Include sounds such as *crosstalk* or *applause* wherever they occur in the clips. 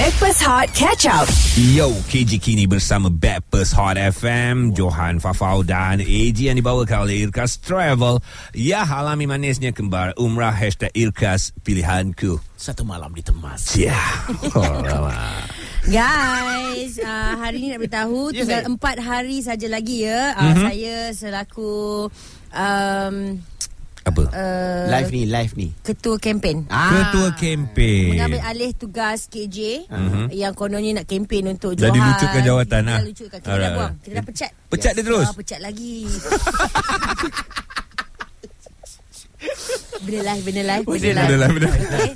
Backpass Hot Catch Up. Yo, KJ Kini bersama Backpast Hot FM, Johan Fafau dan AG yang dibawakan oleh Irkas Travel. Ya, alami manisnya kembar umrah hashtag Irkas pilihanku. Satu malam ditemas. Ya. *laughs* Oh, lama. Guys, uh, hari ni nak beritahu Ya, tinggal saya. empat hari saja lagi ya. Uh, Mhm. Saya selaku um, Apa? uh, Live ni, live ni. ketua kempen. Ketua kempen. Mengambil alih tugas KJ uh-huh. yang kononnya nak kempen untuk Johan. dilucutkan jawatan, Dah ah. lucutkan. Kita dah buang. Kita dah pecat. Pecat dia terus? Ah, pecat lagi. *laughs* Benda live, benda live. Benda live, benda live. Okay.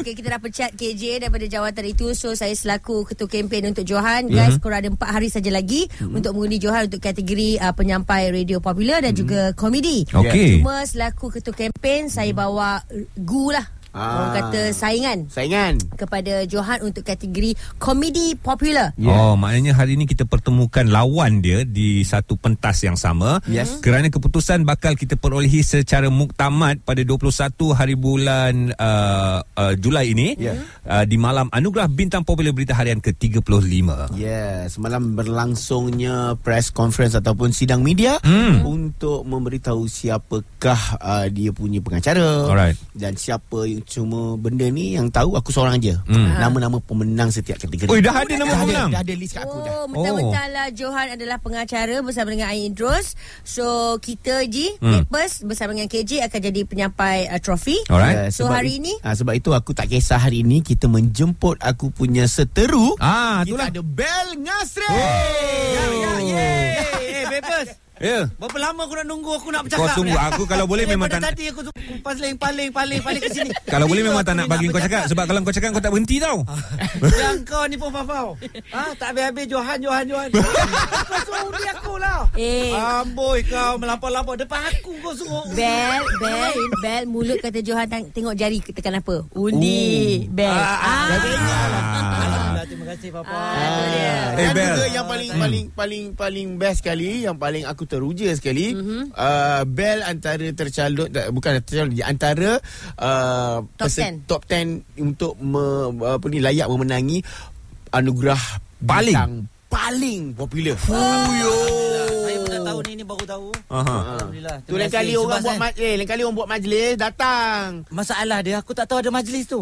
okay, kita dah pecat KJ daripada jawatan itu. So, saya selaku ketua kempen untuk Johan. Guys, korang ada empat hari saja lagi untuk mengundi Johan untuk kategori uh, penyampai radio popular dan juga komedi. Okey. Cuma selaku ketua kempen, saya bawa uh, gu lah. Orang Ah. kata saingan Saingan. kepada Johan untuk kategori komedi popular. Yeah. Oh, maknanya hari ini kita pertemukan lawan dia di satu pentas yang sama. Yes. Kerana keputusan bakal kita perolehi secara muktamad pada 21 hari bulan uh, uh, Julai ini Yeah. uh, di malam Anugerah Bintang Popular Berita Harian ke-35. Ya, semalam berlangsungnya press conference ataupun sidang media Hmm. untuk memberitahu siapakah uh, dia punya pengacara Alright. dan siapa yang cuma benda ni yang tahu aku seorang je. Hmm. Nama-nama pemenang setiap kategori. Oi, dah ada nama dah pemenang? Ada, dah ada list kat aku dah. Oh, mentang-mentang lah Johan adalah pengacara bersama dengan Ain Idrus. So, kita Ji, Hmm. hmm. bersama dengan KJ akan jadi penyampai uh, trofi. Alright. Ya, So, sebab hari ini? ah, sebab itu aku tak kisah hari ini kita menjemput aku punya seteru. Ah, kita itulah. ada Bel Ngasri. Ya, ya, ye. Bebas. Ya. Berapa lama aku nak nunggu aku nak Kau bercakap tunggu ni? aku kalau boleh Eh, memang tak tadi aku tu paling paling paling paling ke sini. *laughs* kalau boleh memang tak nak bagi kau cakap sebab kalau kau cakap kau tak berhenti tau. *laughs* Yang kau ni pun fafau. Ha, tak habis-habis Johan Johan Johan. *laughs* kau suruh undi aku lah. Eh, Amboi kau melampau-lampau depan aku kau suruh. Bel, Bel, Bel, mulut kata Johan tengok jari tekan apa? Undi, Bel. Ah, ah, Ah. Terima kasih papa. Ah. Eh, dan Bel. juga yang paling paling paling paling best sekali, yang paling aku teruja sekali, Mhm. uh, Bel antara tercalon tak, bukan tercalon di antara uh, Top pese- 10. top 10 untuk me, apa ni layak memenangi anugerah Paling. bintang paling popular. Saya pun tak tahu ni ni baru tahu. Aha. Alhamdulillah. Tu lain kali orang buat ma- eh lain kali orang buat majlis datang. Masalah dia aku tak tahu ada majlis tu.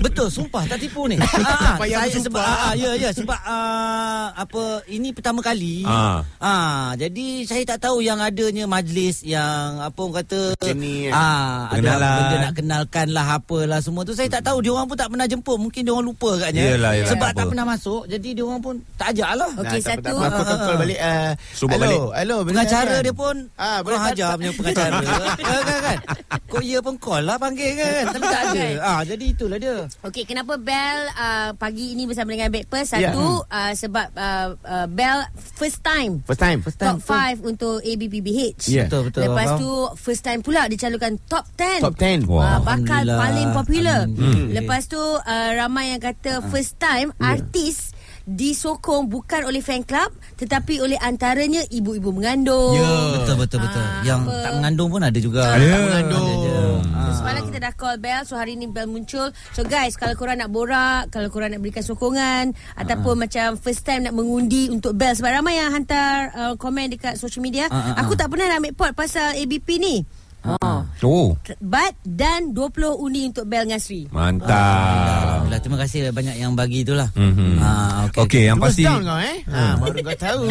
Betul, sumpah tak tipu ni. ah, payah saya sebab ah, ya ya sebab ah, apa ini pertama kali. Ah. Ah, jadi saya tak tahu yang adanya majlis yang apa orang kata Macam ni, eh. ah ada benda nak kenalkan lah apalah semua tu saya tak tahu dia orang pun tak pernah jemput mungkin dia orang lupa agaknya. Yelah, yelah, sebab tak tak apa. pernah masuk jadi dia orang pun tak ajak lah. Okey, Nah, tak apa, satu. tak apa, aku ah, call ah. balik. Uh, Buat hello, balik. hello, Pengacara kan? dia pun Ah, ah, boleh Kurang tak- ajar punya pengacara *laughs* kan, kan, kan? Kok ya pun call lah panggil kan Tapi tak ada ah, Jadi itulah dia Okey, kenapa Bel uh, pagi ini bersama dengan Backpast? Ya. Satu, uh, sebab uh, uh, Bel first time First time. First top 5 untuk ABPBH. Ya. Betul, betul, Lepas tu first time pula dicalonkan top 10. Top 10. Wah. Uh, bakal paling popular. Amin. Lepas tu uh, ramai yang kata first time artis disokong bukan oleh fan club tetapi oleh antaranya ibu-ibu mengandung. Ya Betul betul betul Ah, Yang apa? tak mengandung pun ada juga Ada. Tak mengandung. Ada je. So, semalam kita dah call Bell So hari ni Bell muncul So guys Kalau korang nak borak Kalau korang nak berikan sokongan Ataupun macam First time nak mengundi Untuk Bell Sebab ramai yang hantar uh, Komen dekat social media Ah, ah, Aku ah. tak pernah nak ambil pot Pasal ABP ni Oh. Oh, But Dan 20 undi untuk Bell Ngasri mantap. Alhamdulillah Terima kasih banyak yang bagi itulah Mhm. ah, Okey, okay, yang Terus pasti down kau eh. Ha, baru kau tahu.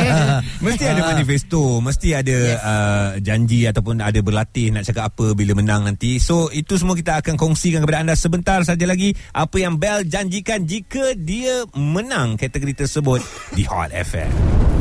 *laughs* mesti ada manifesto, mesti ada yes. uh, janji ataupun ada berlatih nak cakap apa bila menang nanti. So itu semua kita akan kongsikan kepada anda sebentar saja lagi apa yang Bell janjikan jika dia menang kategori tersebut di Hot FM.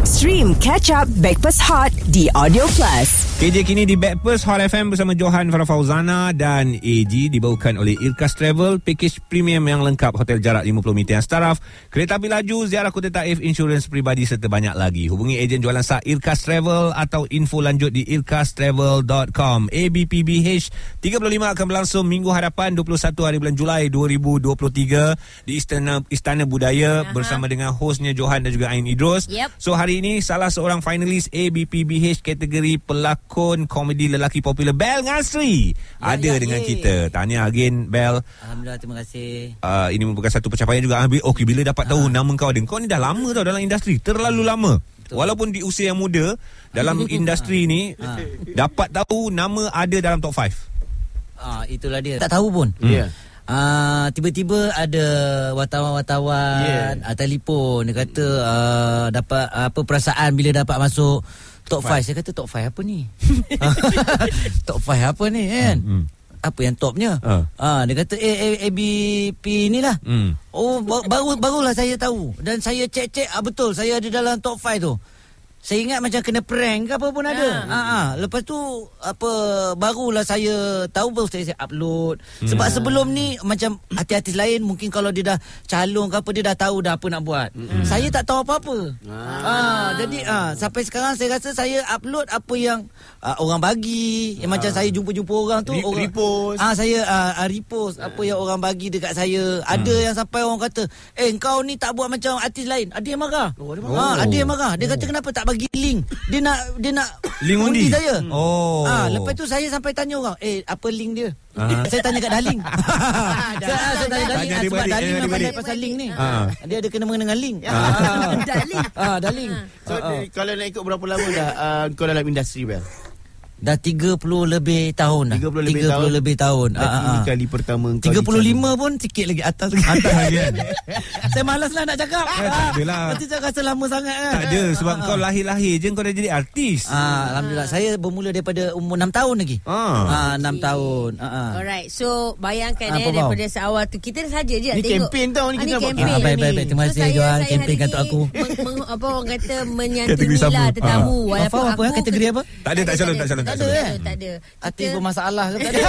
Stream Catch Up Backpass Hot di Audio Plus. KJ kini di Backpast Hot FM bersama Johan Farah Fauzana dan AG dibawakan oleh Irkas Travel, package premium yang lengkap hotel jarak 50 meter yang staraf, kereta api laju, ziarah kota taif, insurans peribadi serta banyak lagi. Hubungi ejen jualan sah Irkas Travel atau info lanjut di irkastravel.com. ABPBH 35 akan berlangsung minggu hadapan 21 hari bulan Julai 2023 di Istana Istana Budaya Aha. bersama dengan hostnya Johan dan juga Ain Idrus. Yep. So hari ini salah seorang finalis ABPBH kategori pelakon komedi lelaki popular Bel Ngasri Ya, ada ya, dengan ye. kita. Tahniah again Bel. Alhamdulillah terima kasih uh, ini merupakan satu pencapaian juga. Ah, Okey, bila dapat tahu nama kau ada. Kau ni dah lama tau dalam industri. Terlalu lama. Walaupun di usia yang muda, dalam *laughs* industri ni, dapat tahu nama ada dalam top 5. Ah, itulah dia. Tak tahu pun. Ya. Ah, tiba-tiba ada wartawan-wartawan Yeah. yeah. telefon dia kata ah, dapat apa perasaan bila dapat masuk top 5. Saya kata top 5 apa ni? *laughs* *laughs* top 5 apa ni kan? Hmm. Apa yang topnya? Ah. Ah, dia kata eh, eh ABP ni lah. Hmm. Oh ba- baru barulah saya tahu dan saya cek-cek ah, betul saya ada dalam top 5 tu. Saya ingat macam kena prank ke apa pun ada. Ha ah. Lepas tu apa barulah saya tahu baru saya, saya upload. Sebab sebelum ni macam artis-artis lain mungkin kalau dia dah calon ke apa dia dah tahu dah apa nak buat. Saya tak tahu apa-apa. Ah. jadi ah sampai sekarang saya rasa saya upload apa yang ah, orang bagi. Yang macam saya jumpa-jumpa orang tu Re- orang repost. Ah saya ah, ah, repost apa yang orang bagi dekat saya. Ada yang sampai orang kata, "Eh kau ni tak buat macam artis lain." Ada yang marah. Oh, ada marah. ada yang marah. Dia kata kenapa tak bagi link? Dia nak dia nak *coughs* Link undi? saya. Oh. Ah lepas tu saya sampai tanya orang, "Eh apa link dia?" Ah. *laughs* saya tanya kat Daling. saya, *laughs* saya tanya Daling Tanya ah, sebab balik, Daling memang pandai pasal link ni. Ah. Dia ada kena mengena dengan link. Daling. Ah *laughs* Daling. So, Ah, ah. kalau nak ikut berapa lama dah uh, kau dalam industri, Bel? Dah 30 lebih tahun dah. 30 lebih 30 tahun. lebih tahun. Ah, ah, ini ah. kali pertama kau 35 pun sikit lagi atas lagi. Atas lagi kan? *laughs* Saya malas lah nak cakap. Eh, tak adalah. Nanti saya rasa lama sangat kan. Tak ada sebab kau lahir-lahir je kau dah jadi artis. Ah, Alhamdulillah. Saya bermula daripada umur 6 tahun lagi. Ah. Ah, 6 tahun. Ah, ah. Alright, so bayangkan Ah, eh Apa, daripada seawal tu kita saja je Ni tengok. kempen tau, ni Ah, kita buat kempen. Ah, baik, baik, baik. Terima So, kasih, saya- Johan. Kempen kata aku. meng- meng- apa orang kata menyantunilah tetamu Ah. walaupun apa, aku kategori apa? Tak ada, tak calon, tak calon, tak Tak ada, eh? *laughs* tak ada. Artis Kita- bermasalah ke tak ada?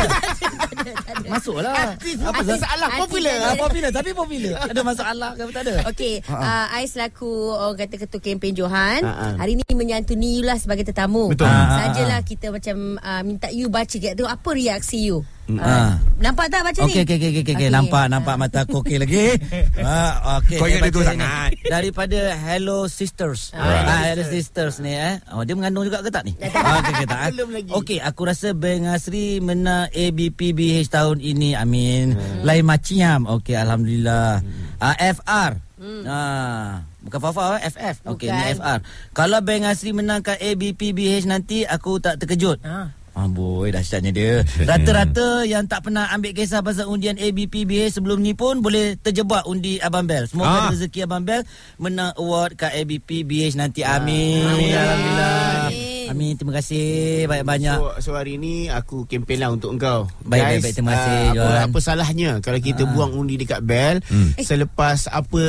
Masuklah. Artis Apa artis sah? salah Artis popular. Ah, popular tapi popular. Ada masalah ke tak ada? Okey, uh, I selaku orang kata ketua kempen Johan, Ha, ha. hari ni menyantuni you lah sebagai tetamu. Betul. Ha, Sajalah kita macam uh, minta you baca tengok apa reaksi you. Ah. Nampak tak baca Okey ni? okey okey okey okey nampak nampak mata aku okey lagi. *laughs* Ah okey. Kau ingat baca sangat. Daripada Hello Sisters. Alright. Ah Hello Sisters ni eh. Oh dia mengandung juga ke tak ni? Ah, Okey okey tak. eh? Belum lagi. Okey aku rasa Bang Asri menang ABPBH tahun ini. Amin. Lain macam. Okey alhamdulillah. Ah FR. Ah Bukan Fafa eh? FF Okey ni. FR Kalau Bang Asri menangkan ABPBH nanti Aku tak terkejut Ah. Ah boy dahsyatnya dia. Rata-rata yang tak pernah ambil kisah pasal undian ABPBH sebelum ni pun boleh terjebak undi Abang Bel. Semoga Ah. rezeki Abang Bel menang award kat ABPBH nanti. Amin. Amin. Alhamdulillah. Amin. Amin. Terima kasih banyak-banyak. So, so hari ni aku kempen lah untuk engkau. Baik, baik, baik. Terima kasih, ah, apa, apa salahnya kalau kita buang undi dekat Bel Hmm. selepas apa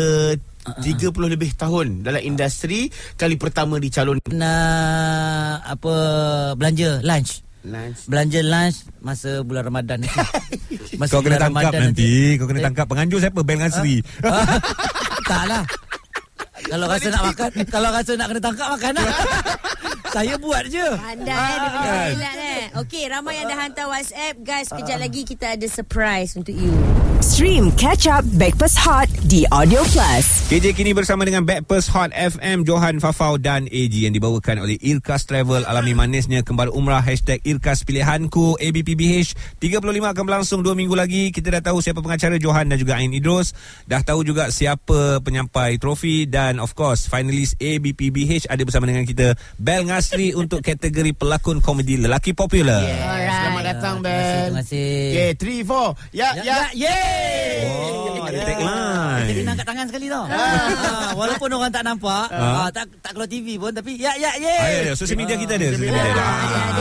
30 lebih tahun dalam industri kali pertama dicalon Pernah apa belanja lunch. Lunch. Belanja lunch masa bulan Ramadan ni. *laughs* Masa Kau kena tangkap Ramadan nanti. Kau kena Eh. tangkap. Penganjur siapa? Bel Nasri. *laughs* Taklah. Kalau rasa nak makan, kalau rasa nak kena tangkap makan lah. *laughs* Saya buat je. Pandai eh dia punya silat eh. Okey, ramai yang dah hantar WhatsApp. Guys, kejap lagi kita ada surprise untuk you. Stream Catch Up Backpass Hot di Audio Plus. KJ kini bersama dengan Backpers Hot FM Johan Fafau dan AG yang dibawakan oleh Irkas Travel alami manisnya kembar umrah hashtag Irkas Pilihanku ABPBH 35 akan berlangsung 2 minggu lagi kita dah tahu siapa pengacara Johan dan juga Ain Idros dah tahu juga siapa penyampai trofi dan of course finalis ABPBH ada bersama dengan kita Bel Ngasri untuk kategori pelakon komedi lelaki popular. Alright. Selamat datang Terima kasih, terima kasih. Okay, 3 4. Ya, Ya, ya. ya, yeay. Oh, ada Ya. tagline. Kita kena angkat tangan sekali tau. Ah, walaupun orang tak nampak, ah, tak tak keluar TV pun tapi ya ya ye. Ah, ya, ya. Social media kita ada, social media ada. Ah,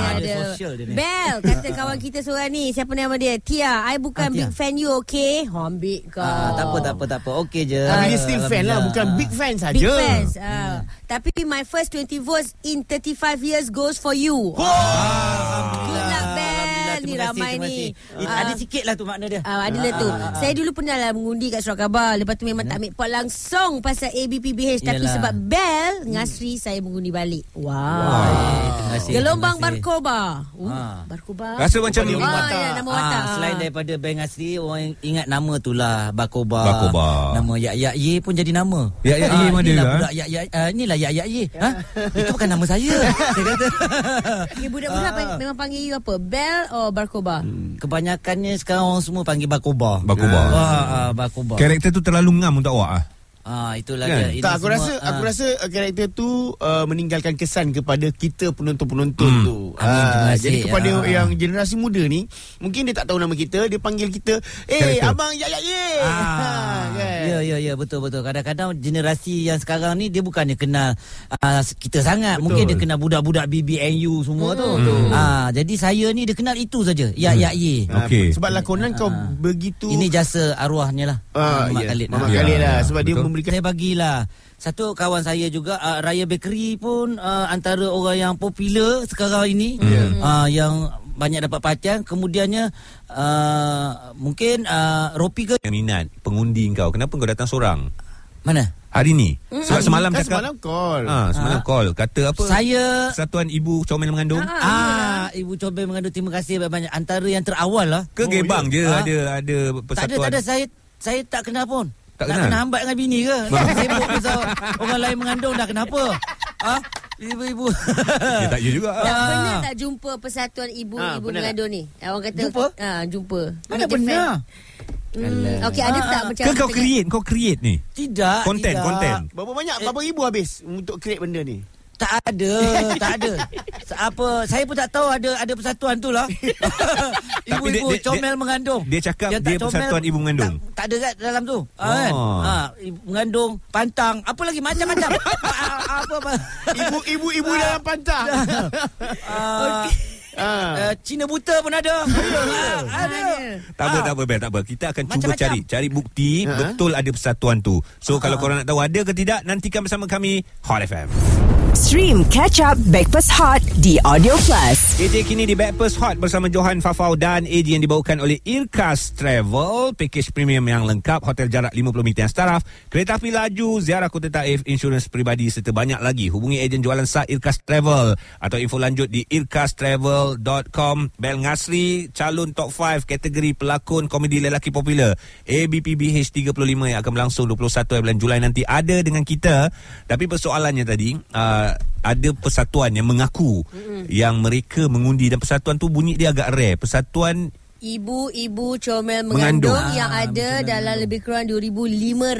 Ah, ada, ni. Bel, kata kawan kita seorang ni. Siapa nama dia? Tia. I bukan Ah, Tia. big fan you, okay? Ha, ambil kau. Ah, tak apa tak apa tak apa. Okey je. Tapi dia still fan lah, bukan big fan saja. Big fans. Tapi my first 20 votes in 35 years goes for you. Alhamdulillah, Ni kasih, ramai ni. It- Ah. Ada sikit lah tu makna dia. Ah, adalah tu. Saya dulu pernah lah mengundi kat Surat Khabar. Lepas tu memang tak ambil pot langsung pasal ABPBH. Tapi Yalah. sebab Bel, Ngasri saya mengundi balik. Wow. Eh, terima kasih. Gelombang. Barkoba. Uh, Ah. Barkoba. Rasa macam Ah, ya, nama watak. Ah, selain daripada Bang Asri orang ingat nama tu lah Bakoba. Bakoba. Nama Yak Yak Ye pun jadi nama. Yak Yak Ye Ah, ada inilah ke, budak Yak Yak uh, inilah Yak Yak Ye. Ha? Itu bukan nama saya. *laughs* saya kata. Okay, budak-budak Ah. uh, memang panggil you apa? Bel or Barkoba? Barkoba. Hmm. Kebanyakannya sekarang orang semua panggil Bakoba. Bakoba. Ah, ah, Bakoba. Karakter tu terlalu ngam untuk awak ah. Ah, itulah Kan? dia. Ini Tak aku semua, rasa ah. aku rasa uh, karakter tu uh, meninggalkan kesan kepada kita penonton-penonton Hmm. tu. Amin, Ah, kasih. jadi kepada Ah. yang generasi muda ni mungkin dia tak tahu nama kita, dia panggil kita, "Eh, Karakter. abang ya ya ye." Ah, *laughs* kan? ya ya ya betul betul. Kadang-kadang generasi yang sekarang ni dia bukannya kenal uh, kita sangat. Betul. Mungkin dia kenal budak-budak BBNU semua tu. Hmm. Ah jadi saya ni dia kenal itu saja. Ya ya ye. Ah, Okey. Sebab lakonan kau begitu Ini jasa arwahnya lah. Ah, Mak ya, Khalid. Mamat Ya, Khalid lah sebab dia betul. Memberikan Saya bagilah satu kawan saya juga uh, Raya Bakery pun uh, antara orang yang popular sekarang ini Hmm. uh, yang banyak dapat perhatian kemudiannya uh, mungkin uh, Ropi ke Yang minat pengundi kau. Kenapa kau datang seorang? mana Hari ni. Sebab semalam kan cakap. semalam call. Ah, semalam call kata apa? saya Persatuan Ibu Comel Mengandung. ah ibu Cobel mengandung terima kasih banyak antara yang terawal lah Ke gebang je Ah. ada ada tak ada persatuan. tak ada saya saya tak kenal pun Tak nak kenal? kena hambat dengan bini ke Nak sibuk *laughs* pasal orang lain mengandung dah kenapa ah ibu-ibu Dia tak ya juga. Tak Ah. pernah tak jumpa persatuan Ah, ibu-ibu pernah mengandung ni? Orang kata Jumpa? Ah, jumpa. mana pernah Hmm, okey, ada Ah, tak ah. macam Ke kau create, kau create ni. tidak Konten, tidak. konten. Berapa banyak berapa ribu habis untuk create benda ni? Tak ada, tak ada. Apa saya pun tak tahu ada ada persatuan tu lah. *laughs* Ibu-ibu dia- dia- comel mengandung. dia cakap Yang tak dia persatuan ibu mengandung. Tak, tak ada kat dalam tu. Oh. kan? Oh. Ha, ibu mengandung, pantang, apa lagi macam-macam. *laughs* Ah, apa apa. Ibu ibu ibu dalam pantang. Ah, *laughs* Ah. uh, Cina buta pun ada. Ah, ada. Tak apa, Ah. tak apa, Bel, tak apa. Kita akan cuba Macam-macam. cari cari bukti Ha? betul ada persatuan tu. So kalau korang nak tahu ada ke tidak, nantikan bersama kami Hot FM. Stream Catch Up Backpass Hot di Audio Plus. KJ kini di Backpast Hot bersama Johan Fafau dan AG yang dibawakan oleh Irkas Travel. Package premium yang lengkap, hotel jarak 50 meter yang staraf, kereta api laju, ziarah kota taif, insurans peribadi serta banyak lagi. Hubungi ejen jualan sah Irkas Travel atau info lanjut di irkastravel.com. Bel Ngasri, calon top 5 kategori pelakon komedi lelaki popular. ABPBH 35 yang akan berlangsung 21 bulan Julai nanti ada dengan kita. Tapi persoalannya tadi, uh, ada persatuan yang mengaku mm-hmm. yang mereka mengundi dan persatuan tu bunyi dia agak rare. Persatuan Ibu-ibu comel Mengandung. mengandung, yang Ah, ada betul, dalam lebih kurang 2500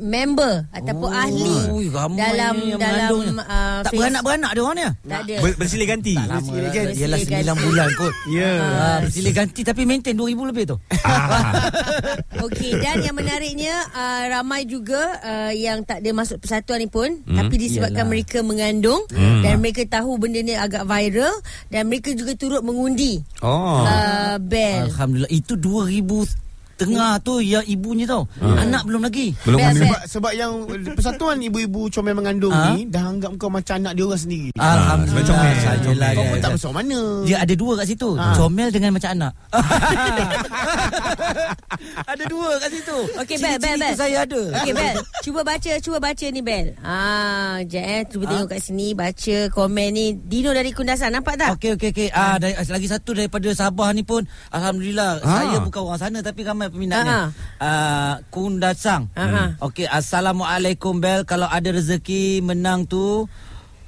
member ataupun Oh, ahli ui, ramai dalam dalam uh, tak face- beranak-beranak dia orang ni. Tak ada. ber, bersilih ganti. Tak lama Bersilih lah. ganti. Yelah Bersilih 9 ganti. bulan kot. *laughs* Ya. Ah, bersilih ganti tapi maintain 2000 lebih tu. Ah. *laughs* Okey dan yang menariknya uh, ramai juga uh, yang tak ada masuk persatuan ni pun hmm, tapi disebabkan Yalah. mereka mengandung Hmm. dan mereka tahu benda ni agak viral dan mereka juga turut mengundi Oh. uh, bel. Alhamdulillah itu 2000 tengah tu yang ibunya tau. Anak belum lagi. Belum Bel. Sebab sebab yang persatuan ibu-ibu comel mengandung Ah? ni dah anggap kau macam anak dia orang sendiri. Alhamdulillah. sebab comel. Sajalah Kau pun tak masuk mana. Dia ada dua kat situ. Ah. Comel dengan macam anak. *laughs* *laughs* ada dua kat situ. Okey, Bel, Bel, Bel. saya ada. Okey Bel, cuba baca, cuba baca ni Bel. Ah, jap eh, cuba tengok kat sini baca komen ni. Dino dari Kundasan, nampak tak? Okey okey okey. Ah dari, lagi satu daripada Sabah ni pun alhamdulillah Ah. saya bukan orang sana tapi ramai peminatnya. Ah. Ah Kundasang. Ah. Okey assalamualaikum Bel kalau ada rezeki menang tu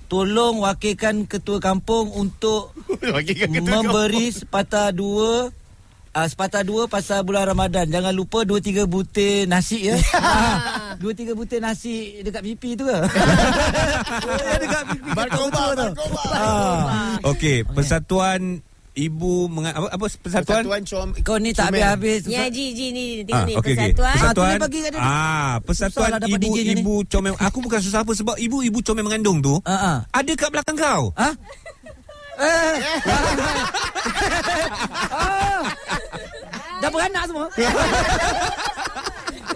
tolong wakilkan ketua kampung untuk *laughs* Wakilkan ketua memberi sepatah dua Uh, sepatah dua pasal bulan Ramadan. Jangan lupa dua tiga butir nasi ya. *laughs* Ah, dua tiga butir nasi dekat pipi tu ke? *laughs* Ya, dekat pipi. Barkoba, tu. Ah. Okey, persatuan ibu menga- apa, apa persatuan? Persatuan com Kau ni tak comel. habis-habis. Ya, Ji, Ji ni tengok Ah, ni okey. persatuan. Persatuan. Ah, bagi kat dia. Ah, persatuan lah DJ-nya ni. ibu-ibu comel. Aku bukan susah apa sebab ibu-ibu comel mengandung tu Ah, ah. ada kat belakang kau. Ha? *laughs* Eh. Ah. Dah beranak semua.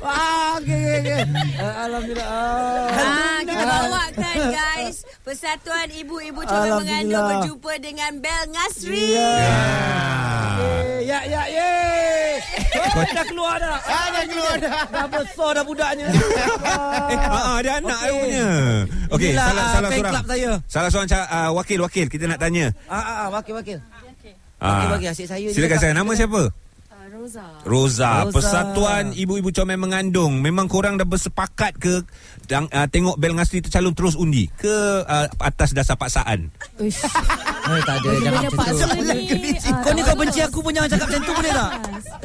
Wah, *laughs* okey okey okey. Ah, Alhamdulillah. Ah. Ah, kita bawakan guys Persatuan Ibu-Ibu Comel Mengandung berjumpa dengan Bel Ngasri. Eh, Ya ya ya. *laughs* Oh, dah keluar dah. Ah, dah keluar dah. Dah besar dah budaknya. *laughs* Eh, ah, ah, ada anak okay. punya. Okey, salah ah, salah seorang. club saya. Salah seorang ca- ah, wakil wakil kita nak tanya. Ah ah ah, wakil wakil. Ah. Wakil wakil asyik saya. Silakan saya nama siapa? Rosa. Roza, Roza. Persatuan Ibu-Ibu Comel Mengandung. Memang korang dah bersepakat ke dang, uh, tengok Bel Ngasri tercalon terus undi ke uh, atas dasar paksaan? Uish. *laughs* Eh, tak ada. Jangan macam tu. ni. ah, Kau ni kau benci aku pun jangan cakap macam tu boleh tak?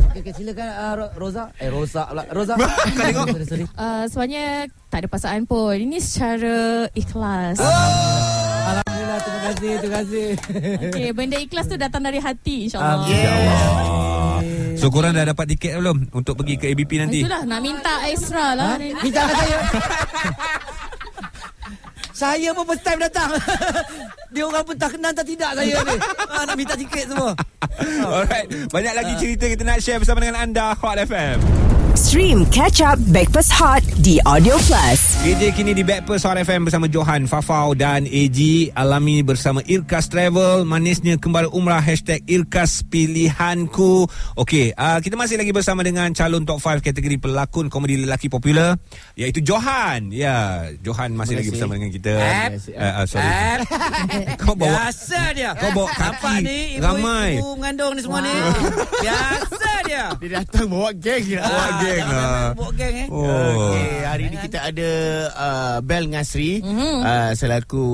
Okey, okay, silakan uh, Ro- Roza. Eh, Roza pula. *laughs* Roza. Kau tengok. Sorry, sorry. Uh, sebenarnya tak ada pasangan pun. Ini secara ikhlas. Alhamdulillah, terima kasih, terima kasih. Okay, benda ikhlas tu datang dari hati insyaAllah. Yeah. So korang dah dapat tiket belum untuk pergi ke ABP nanti? Itulah nak minta extra lah. Ha? Minta kat saya. *laughs* saya pun first time datang. *laughs* Dia orang pun tak kenal tak tidak saya ni. Ha, nak minta tiket semua. Alright, banyak lagi cerita kita nak share bersama dengan anda Hot FM. Stream Catch Up Backpass Hot di Audio Plus. DJ kini di Backpast Hot FM bersama Johan, Fafau dan AG Alami bersama Irkas Travel. Manisnya kembali umrah Hashtag Irkas Pilihanku. Okey, uh, kita masih lagi bersama dengan Calon top 5 kategori pelakon komedi lelaki popular Iaitu Johan. Ya, Johan masih lagi kasih. bersama dengan kita. Ap. uh, uh, Sorry. Eh, *laughs* Kau bawa biasa dia. Kau bawa kaki. Nampak ni? Ibu, ramai. ibu mengandung ni semua ni. Biasa dia. Datang bawa geng je. Bawa geng *laughs* lah. Bawa geng eh. Oh. Okey, hari ni kita ada uh, Bel Ngasri mm-hmm. uh, selaku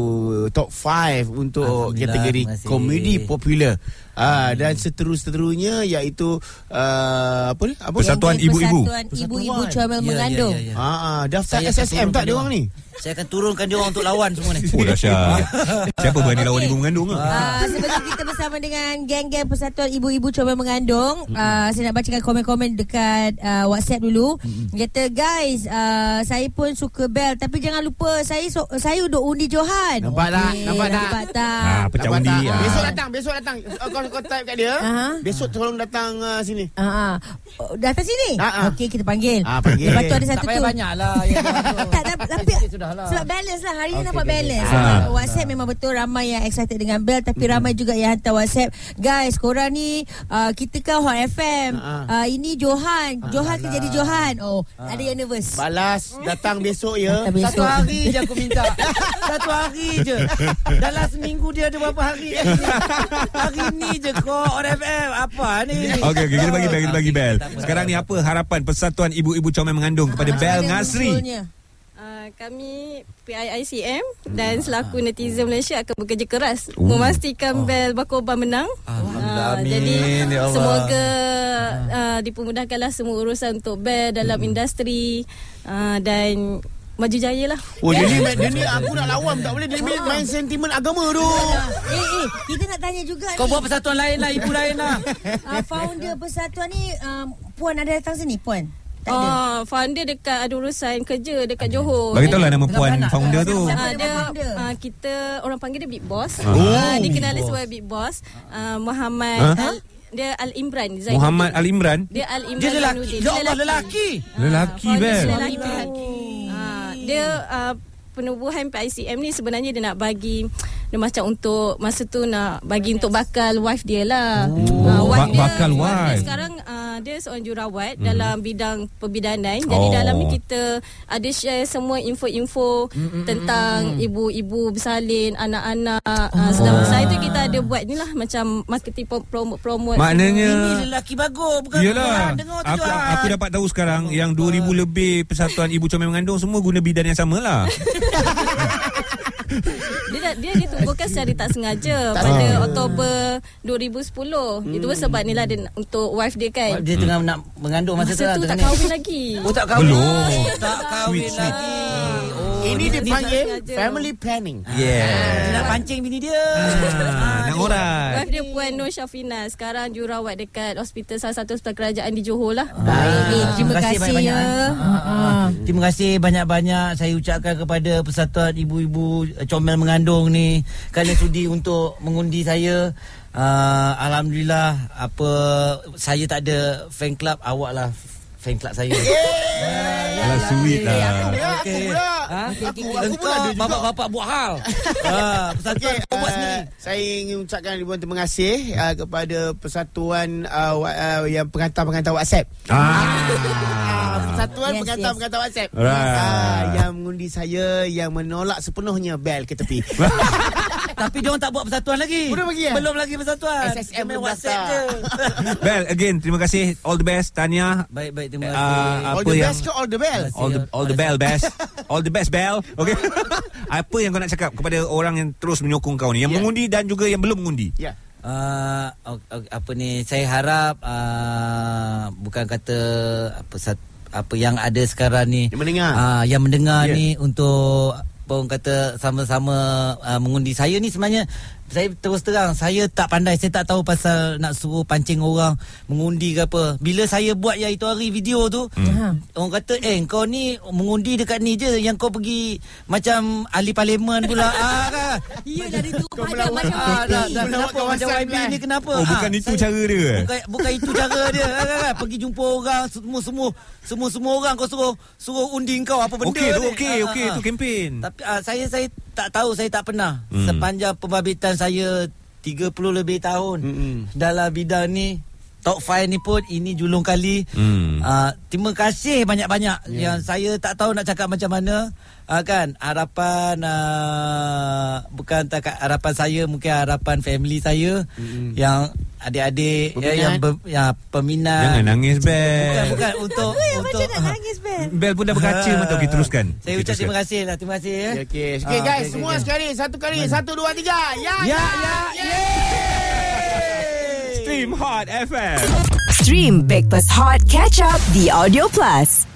top 5 untuk kategori komedi popular. Uh, dan seterus-terunya iaitu uh, apa ni? Apa? Persatuan Ibu-Ibu. Persatuan Ibu-Ibu comel Ya, mengandung. ya, ya, ya. Ah, ah, daftar Saya SSM tak dia orang ni? Saya akan turunkan dia orang untuk lawan semua ni. Oh dahsyat *laughs* Siapa berani lawan ibu mengandung ah? Uh, sebelum kita bersama dengan geng-geng Persatuan Ibu-Ibu Comel Mengandung uh, Saya nak bacakan komen-komen dekat uh, WhatsApp dulu Kata guys uh, Saya pun suka Bel Tapi jangan lupa Saya so, saya duduk undi Johan Nampak tak? Nampak tak? Nampak tak pecah undi ah. Besok datang, besok datang. Uh, kau kau type kat dia. Aha. Besok tolong datang uh, sini. Ah, ah. Oh, datang sini? Ah. Okey, kita panggil. Ah, panggil. Lepas tu ada satu Tak payah tu. banyak lah. yang *laughs* tu. tak, tapi Sikit-sikit sudahlah. sebab balance lah Hari ni nampak okey, balance. WhatsApp memang betul Ramai yang excited dengan Bel Tapi ramai juga yang hantar WhatsApp Guys korang ni uh, Kita kan Hot FM Ah. uh, Ini Johan Johan ke jadi Johan Oh ada yang nervous Balas datang besok ya. Datang besok. Satu hari je aku minta *laughs* Satu hari je Dalam seminggu dia ada berapa hari *laughs* Hari ni je kau Orang FM Apa ni Okey okey kita bagi bel kita bagi bel. Sekarang ni apa harapan Persatuan Ibu-ibu Comel Mengandung kepada Macam Bel Ngasri? Uh, kami PIICM dan selaku netizen Malaysia akan bekerja keras Oh. memastikan Bel Bakoban menang. Alhamdulillah, Ah, amin, Jadi ya Allah. semoga uh, dipermudahkanlah semua urusan untuk Bel dalam industri uh, dan maju jaya lah. Oh, dia ni, dia ni aku nak lawan tak boleh. Dia ni main sentimen agama tu. Eh eh Kita nak tanya juga Kau ni buat persatuan lain lah Ibu lain lah uh, Founder persatuan ni um, Puan ada datang sini Puan? Tak ada Oh, founder dekat ada urusan kerja dekat Johor. Bagi tahu lah nama puan anak. founder tu. Ah, dia founder? ah, kita orang panggil dia Big Boss. Oh. Ah, dia kenal Big sebagai Big Boss. Ah, Muhammad Ha? Al, dia Al Imran Zainuddin. Muhammad Al Imran. Dia Al Imran Dia lelaki. Ya Dia Allah lelaki Lelaki Ah, Bel. founder Lelaki. Dia ah, penubuhan PICM ni sebenarnya dia nak bagi dia macam untuk masa tu nak bagi untuk bakal wife dia lah. Ah, Ba- bakal dia wife. sekarang ah, dia seorang jurawat dalam bidang perbidanan. Jadi Oh. dalam ni kita ada share semua info-info tentang ibu-ibu bersalin, anak-anak. Ah, sedang saya tu kita ada buat ni lah macam marketing promote promote. Maknanya Ini lelaki bagus Bukan Yelah dengar tu aku, Johan. aku dapat tahu sekarang Yang 2000 lebih Persatuan Ibu Comel Mengandung Semua guna bidan yang sama lah *laughs* Dia dah- dia ditubuhkan secara tak sengaja pada Oktober 2010. Itu pun sebab ni lah dia untuk wife dia kan. Dia tengah nak mengandung masa, Masa tu tu tak kahwin lagi. Oh tak kahwin Belum. Tak kahwin lagi Ini dia, panggil family planning. dia Yeah nak pancing bini dia. Ah, Nak orang Wife dia Puan Nur Syafina Sekarang jurawat dekat hospital Salah satu hospital kerajaan di Johor lah. Baik, terima kasih banyak-banyak, ya. Ah, ah. Terima kasih banyak-banyak. Saya ucapkan kepada Persatuan Ibu-Ibu eh, Comel Mengandung ni kerana sudi untuk mengundi saya. Uh, Alhamdulillah apa saya tak ada fan club awak lah fan club saya. Alah sweet lah aku Okey. pula. Ha? Aku, aku pun ada juga. bapak-bapak buat hal. *laughs* ha, persatuan kau buat uh, sendiri. saya ingin ucapkan ribuan terima kasih uh, kepada persatuan uh, uh, yang pengantar-pengantar WhatsApp. Ah, persatuan Yes, pengantar-pengantar WhatsApp. Right. Ah, yang mengundi saya yang menolak sepenuhnya bel ke tepi. *laughs* Tapi dia orang tak buat persatuan lagi. Belum lagi, eh? Belum lagi persatuan. SSM belum WhatsApp je. *laughs* Bel, again, terima kasih. All the best, Tanya. baik baik terima Ah, kasih. All apa the yang- best ke all the bell? All the all the bell best. All the best bell. Okay. *laughs* apa yang kau nak cakap kepada orang yang terus menyokong kau ni, yang Ya. mengundi dan juga yang belum mengundi? Ya. Uh, apa ni saya harap uh, bukan kata apa sat, apa yang ada sekarang ni Yang mendengar. uh, yang mendengar Ya. ni untuk apa orang kata sama-sama uh, mengundi. Saya ni sebenarnya saya terus terang saya tak pandai saya tak tahu pasal nak suruh pancing orang mengundi ke apa bila saya buat yang itu hari video tu hmm. orang kata eh kau ni mengundi dekat ni je yang kau pergi macam ahli parlimen pula *laughs* ah kan Ya dari tu Kau pada melawan- macam Ah, dah, dah, Melawat kenapa macam YB kan? ni kenapa? Oh, bukan Ah, itu cara dia? Bukan, bukan itu cara dia. Kan, kan, kan? Pergi jumpa orang semua semua semua semua orang kau suruh suruh undi kau apa benda Okey tu okey Ah, okey ah, tu ah. kempen. Tapi ah, saya saya tak tahu saya tak pernah Hmm. sepanjang pembabitan saya 30 lebih tahun Mm-mm. dalam bidang ni Top 5 ni pun ini julung kali. Hmm. Uh, terima kasih banyak-banyak yeah. yang saya tak tahu nak cakap macam mana. Uh, kan harapan uh, bukan tak harapan saya mungkin harapan family saya Mm-mm. yang adik-adik ya, Peminat. yang ber, ya, peminat. Jangan nangis Bukan Bel. bukan *laughs* untuk untuk Macam nak nangis Ben Bel pun dah berkaca mata okey teruskan. Saya Okey, ucap terima teruskan. kasih lah. Terima kasih ya. Okey, okey. Okey Ah, guys, okey, semua okey. sekali. Satu kali. Satu, dua, tiga. Ya, Ya, ya, Stream Hot FM. Stream Breakfast Hot Catch Up The Audio Plus.